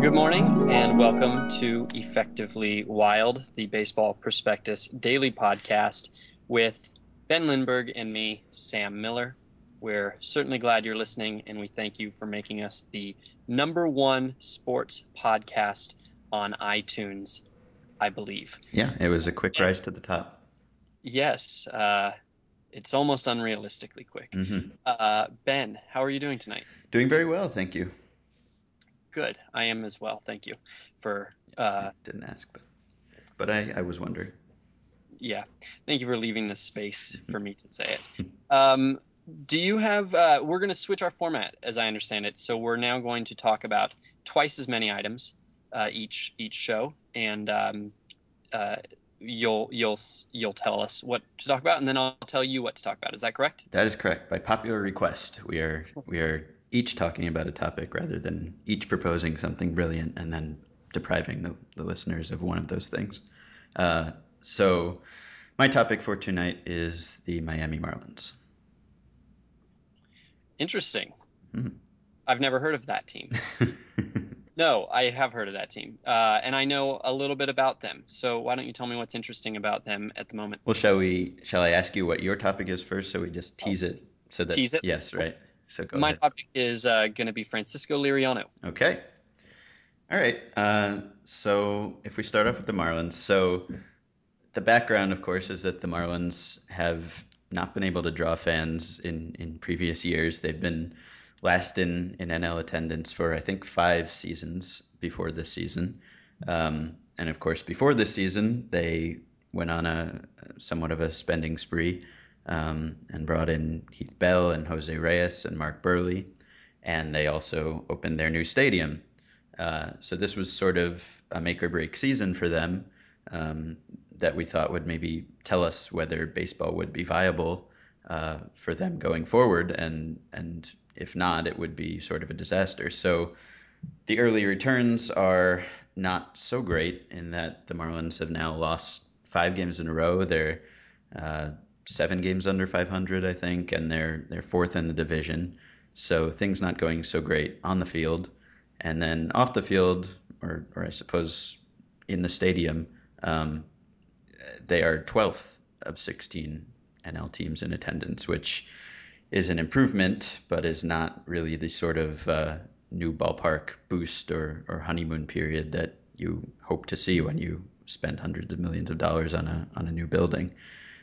Good morning, and welcome to Effectively Wild, the Baseball Prospectus daily podcast with Ben Lindbergh and me, Sam Miller. We're certainly glad you're listening, and we thank you for making us the number one sports podcast on iTunes, I believe. Yeah, it was a quick And- rise to the top. Yes, uh, it's almost unrealistically quick. hmm Uh, ben, how are you doing tonight? Doing very well, thank you. Good. I am as well. Thank you for uh, I didn't ask, but but I, I was wondering. yeah thank you for leaving this space for me to say it um, do you have uh, we're going to switch our format as i understand it so we're now going to talk about twice as many items uh, each each show and um, uh, you'll you'll s- you'll tell us what to talk about and then i'll tell you what to talk about is that correct That is correct. By popular request, we are we are each talking about a topic rather than each proposing something brilliant and then depriving the, the listeners of one of those things. Uh, so, my topic for tonight is the Miami Marlins. interesting Mhm. i've never heard of that team no i have heard of that team uh, and i know a little bit about them so why don't you tell me what's interesting about them at the moment well, shall we? Shall I ask you what your topic is first, so we just tease it? So that Tease it? yes, right. So go My ahead. topic is uh, going to be Francisco Liriano. Okay. All right. Uh, so if we start off with the Marlins, so the background, of course, is that the Marlins have not been able to draw fans in, in previous years. They've been last in, in NL attendance for, I think, five seasons before this season. Um, and of course, before this season, they went on a somewhat of a spending spree um, and brought in Heath Bell and Jose Reyes and Mark Buehrle. And they also opened their new stadium. Uh, so this was sort of a make or break season for them um, that we thought would maybe tell us whether baseball would be viable uh, for them going forward, and and if not, it would be sort of a disaster. So the early returns are not so great in that the Marlins have now lost five games in a row. They're uh, seven games under 500, I think, and they're they're fourth in the division. So things not going so great on the field, and then off the field, or or I suppose in the stadium, um, they are 12th of 16 NL teams in attendance, which is an improvement, but is not really the sort of uh, new ballpark boost or, or honeymoon period that you hope to see when you spend hundreds of millions of dollars on a on a new building.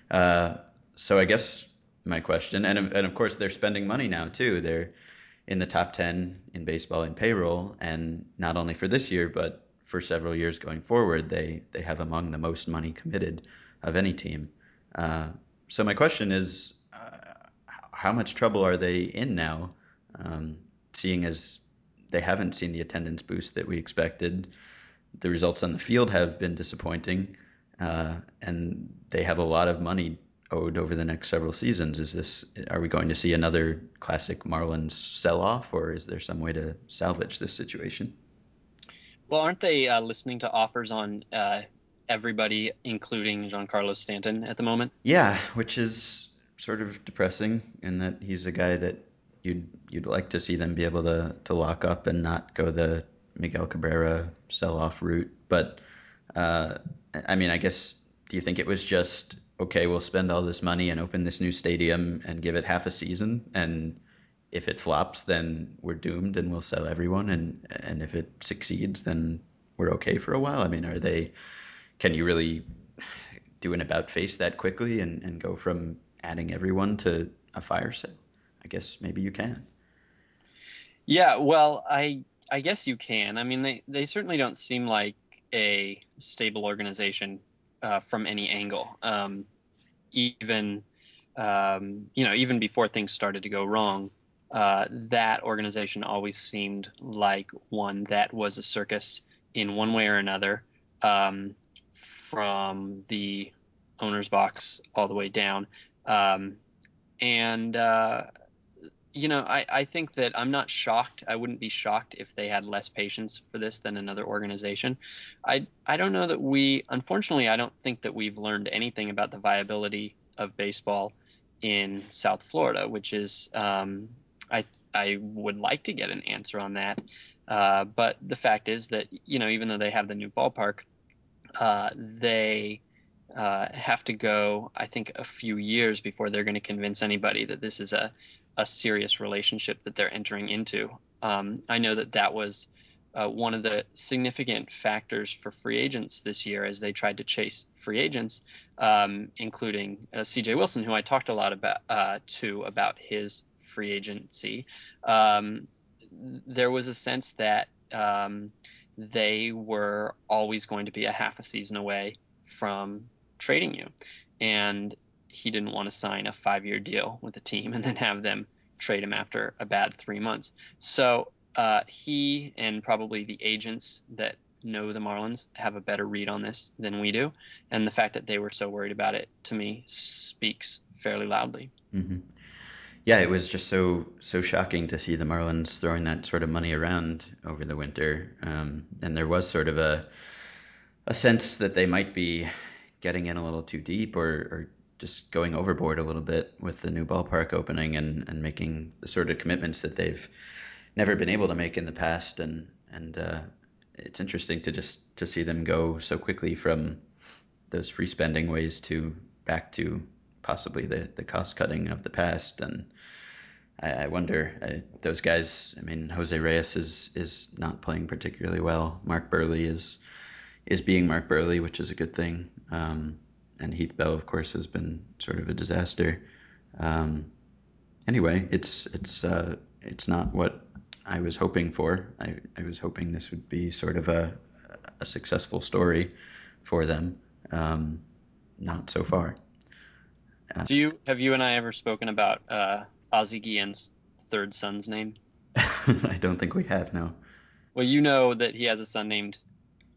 Uh, so I guess my question, and and of course they're spending money now too. They're in the top 10 in baseball in payroll, and not only for this year, but for several years going forward, they they have among the most money committed of any team. Uh, so my question is, uh, how much trouble are they in now, um, seeing as they haven't seen the attendance boost that we expected? The results on the field have been disappointing, uh, and they have a lot of money owed over the next several seasons. Is this are we going to see another classic Marlins sell off, or is there some way to salvage this situation? Well, aren't they uh, listening to offers on uh, everybody, including Giancarlo Stanton, at the moment? Yeah, which is sort of depressing in that he's a guy that you'd you'd like to see them be able to to lock up and not go the Miguel Cabrera sell off route. But uh, I mean, I guess do you think it was just okay? We'll spend all this money and open this new stadium and give it half a season, and if it flops, then we're doomed and we'll sell everyone, and and if it succeeds, then we're okay for a while. I mean, are they? Can you really do an about face that quickly and, and go from adding everyone to a fire sale? I guess maybe you can. Yeah, well, I I guess you can. I mean, they they certainly don't seem like a stable organization uh, from any angle. Um, even um, you know, even before things started to go wrong, uh, that organization always seemed like one that was a circus in one way or another, um, from the owner's box all the way down. Um, and uh, you know, I, I think that I'm not shocked. I wouldn't be shocked if they had less patience for this than another organization. I I don't know that we, unfortunately, I don't think that we've learned anything about the viability of baseball in South Florida, which is um, I I would like to get an answer on that. Uh, but the fact is that you know even though they have the new ballpark, uh, they uh, have to go. I think a few years before they're going to convince anybody that this is a a serious relationship that they're entering into. Um, I know that that was uh, one of the significant factors for free agents this year as they tried to chase free agents, um, including uh, C.J. Wilson, who I talked a lot about uh, to about his free agency. Um, there was a sense that um, they were always going to be a half a season away from trading you, and he didn't want to sign a five-year deal with the team and then have them trade him after a bad three months. So uh, he and probably the agents that know the Marlins have a better read on this than we do, and the fact that they were so worried about it to me speaks fairly loudly. Mm-hmm. Yeah, it was just so so shocking to see the Marlins throwing that sort of money around over the winter, um, and there was sort of a a sense that they might be getting in a little too deep or, or just going overboard a little bit with the new ballpark opening and, and making the sort of commitments that they've never been able to make in the past. And and uh, it's interesting to just to see them go so quickly from those free spending ways to back to possibly the, the cost cutting of the past. And I, I wonder uh, those guys. I mean, Jose Reyes is is not playing particularly well. Mark Buehrle is is being Mark Buehrle, which is a good thing. Um, and Heath Bell, of course, has been sort of a disaster. Um, anyway, it's it's uh, it's not what I was hoping for. I, I was hoping this would be sort of a a successful story for them. Um, not so far. Uh, Do you have you and I ever spoken about uh, Ozzie Guillen's third son's name? I don't think we have. No. Well, you know that he has a son named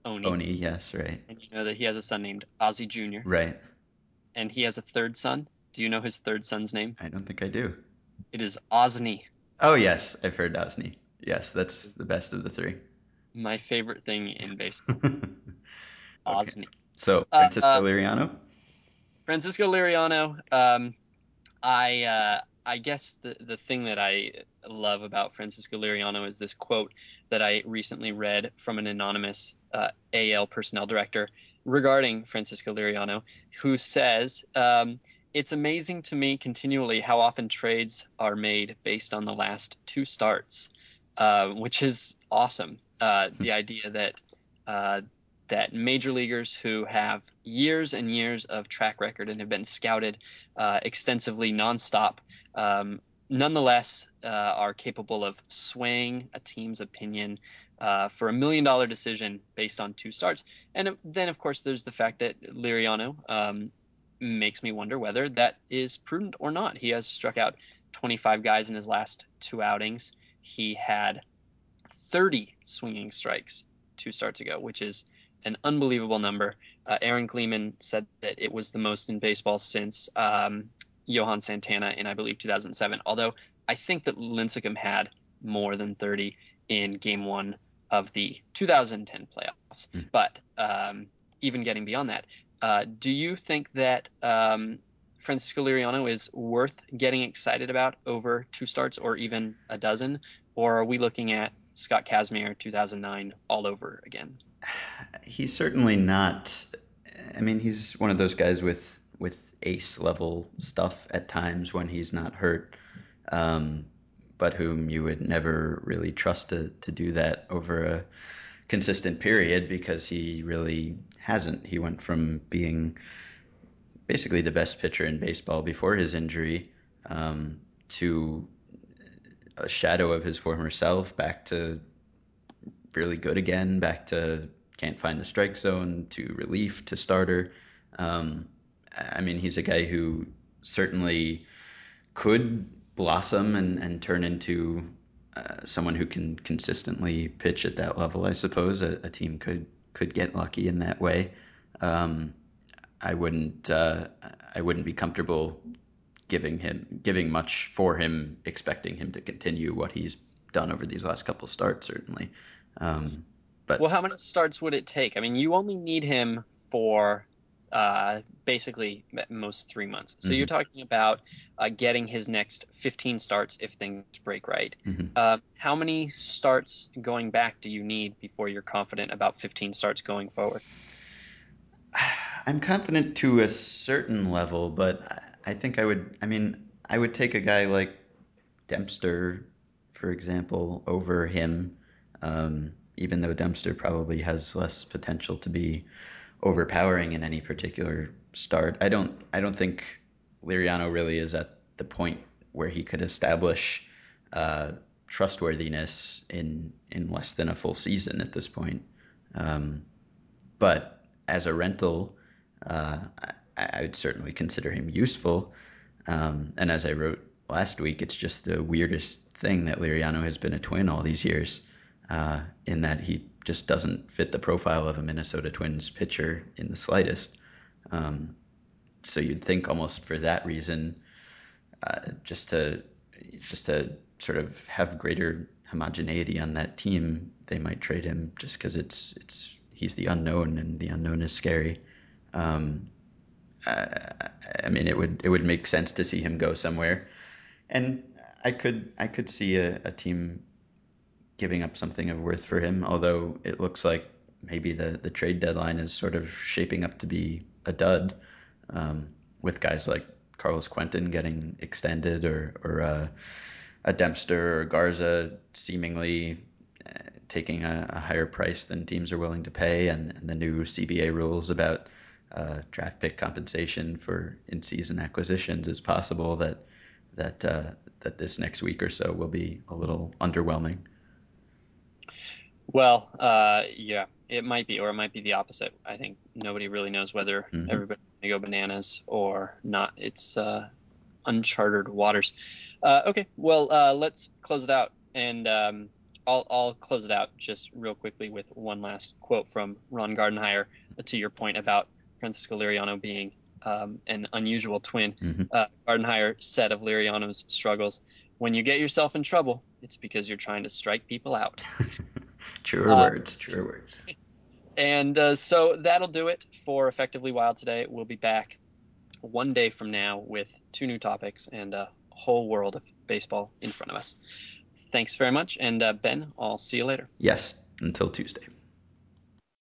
Oney. Oney, yes, right. And you know that he has a son named Ozzy Jr. Right. And he has a third son. Do you know his third son's name? I don't think I do. It is Ozney. Oh yes, I've heard Ozney. Yes, that's the best of the three. My favorite thing in baseball. Ozney. So Francisco uh, uh, Liriano. Francisco Liriano. Um, I uh, I guess the the thing that I love about Francisco Liriano is this quote that I recently read from an anonymous uh, AL personnel director regarding Francisco Liriano, who says, um, It's amazing to me continually how often trades are made based on the last two starts, uh, which is awesome. Uh, the idea that uh, that major leaguers who have years and years of track record and have been scouted uh, extensively nonstop um, nonetheless uh, are capable of swaying a team's opinion uh, for a million dollar decision based on two starts. And then, of course, there's the fact that Liriano um, makes me wonder whether that is prudent or not. He has struck out 25 guys in his last two outings. He had 30 swinging strikes two starts ago, which is an unbelievable number. Uh, Aaron Gleeman said that it was the most in baseball since um, Johan Santana in, I believe, 2007. Although I think that Lincecum had more than 30 in game one of the 2010 playoffs. Mm. But um, even getting beyond that, uh, do you think that um, Francisco Liriano is worth getting excited about over two starts or even a dozen? Or are we looking at Scott Kazmir 2009 all over again? He's certainly not. I mean, he's one of those guys with with ace level stuff at times when he's not hurt, um, but whom you would never really trust to, to do that over a consistent period because he really hasn't. He went from being basically the best pitcher in baseball before his injury um, to a shadow of his former self back to really good again, back to can't find the strike zone to relief to starter. Um, I mean, he's a guy who certainly could blossom and, and turn into uh, someone who can consistently pitch at that level. I suppose a, a team could could get lucky in that way. Um, I wouldn't uh, I wouldn't be comfortable giving him giving much for him, expecting him to continue what he's done over these last couple starts. Certainly. Um, but well, how many starts would it take? I mean, you only need him for uh, basically most three months. So Mhm. you're talking about uh, getting his next 15 starts if things break right. Mhm. Uh, how many starts going back do you need before you're confident about 15 starts going forward? I'm confident to a certain level, but I, I think I would. I mean, I would take a guy like Dempster, for example, over him. Um, even though Dempster probably has less potential to be overpowering in any particular start, I don't. I don't think Liriano really is at the point where he could establish uh, trustworthiness in in less than a full season at this point. Um, but as a rental, uh, I, I would certainly consider him useful. Um, and as I wrote last week, it's just the weirdest thing that Liriano has been a twin all these years, uh, in that he just doesn't fit the profile of a Minnesota Twins pitcher in the slightest. Um, so you'd think almost for that reason, uh, just to just to sort of have greater homogeneity on that team, they might trade him just because it's it's he's the unknown and the unknown is scary. Um, I, I mean, it would it would make sense to see him go somewhere, and I could I could see a, a team giving up something of worth for him. Although it looks like maybe the the trade deadline is sort of shaping up to be a dud, um, with guys like Carlos Quentin getting extended or or uh, a Dempster or Garza seemingly uh, taking a, a, higher price than teams are willing to pay, and, and the new CBA rules about uh, draft pick compensation for in-season acquisitions, it's possible that that uh, that this next week or so will be a little underwhelming. Well, uh, yeah, it might be, or it might be the opposite. I think nobody really knows whether mm-hmm. everybody's going to go bananas or not. It's uh, uncharted waters. Uh, okay, well, uh, let's close it out, and um, I'll I'll close it out just real quickly with one last quote from Ron Gardenhire to your point about Francisco Liriano being um, an unusual twin. Mm-hmm. Uh, Gardenhire said of Liriano's struggles, "When you get yourself in trouble, it's because you're trying to strike people out." truer uh, words, truer words. And uh, so that'll do it for Effectively Wild today. We'll be back one day from now with two new topics and a whole world of baseball in front of us. Thanks very much. And uh, Ben, I'll see you later. Yes, until Tuesday.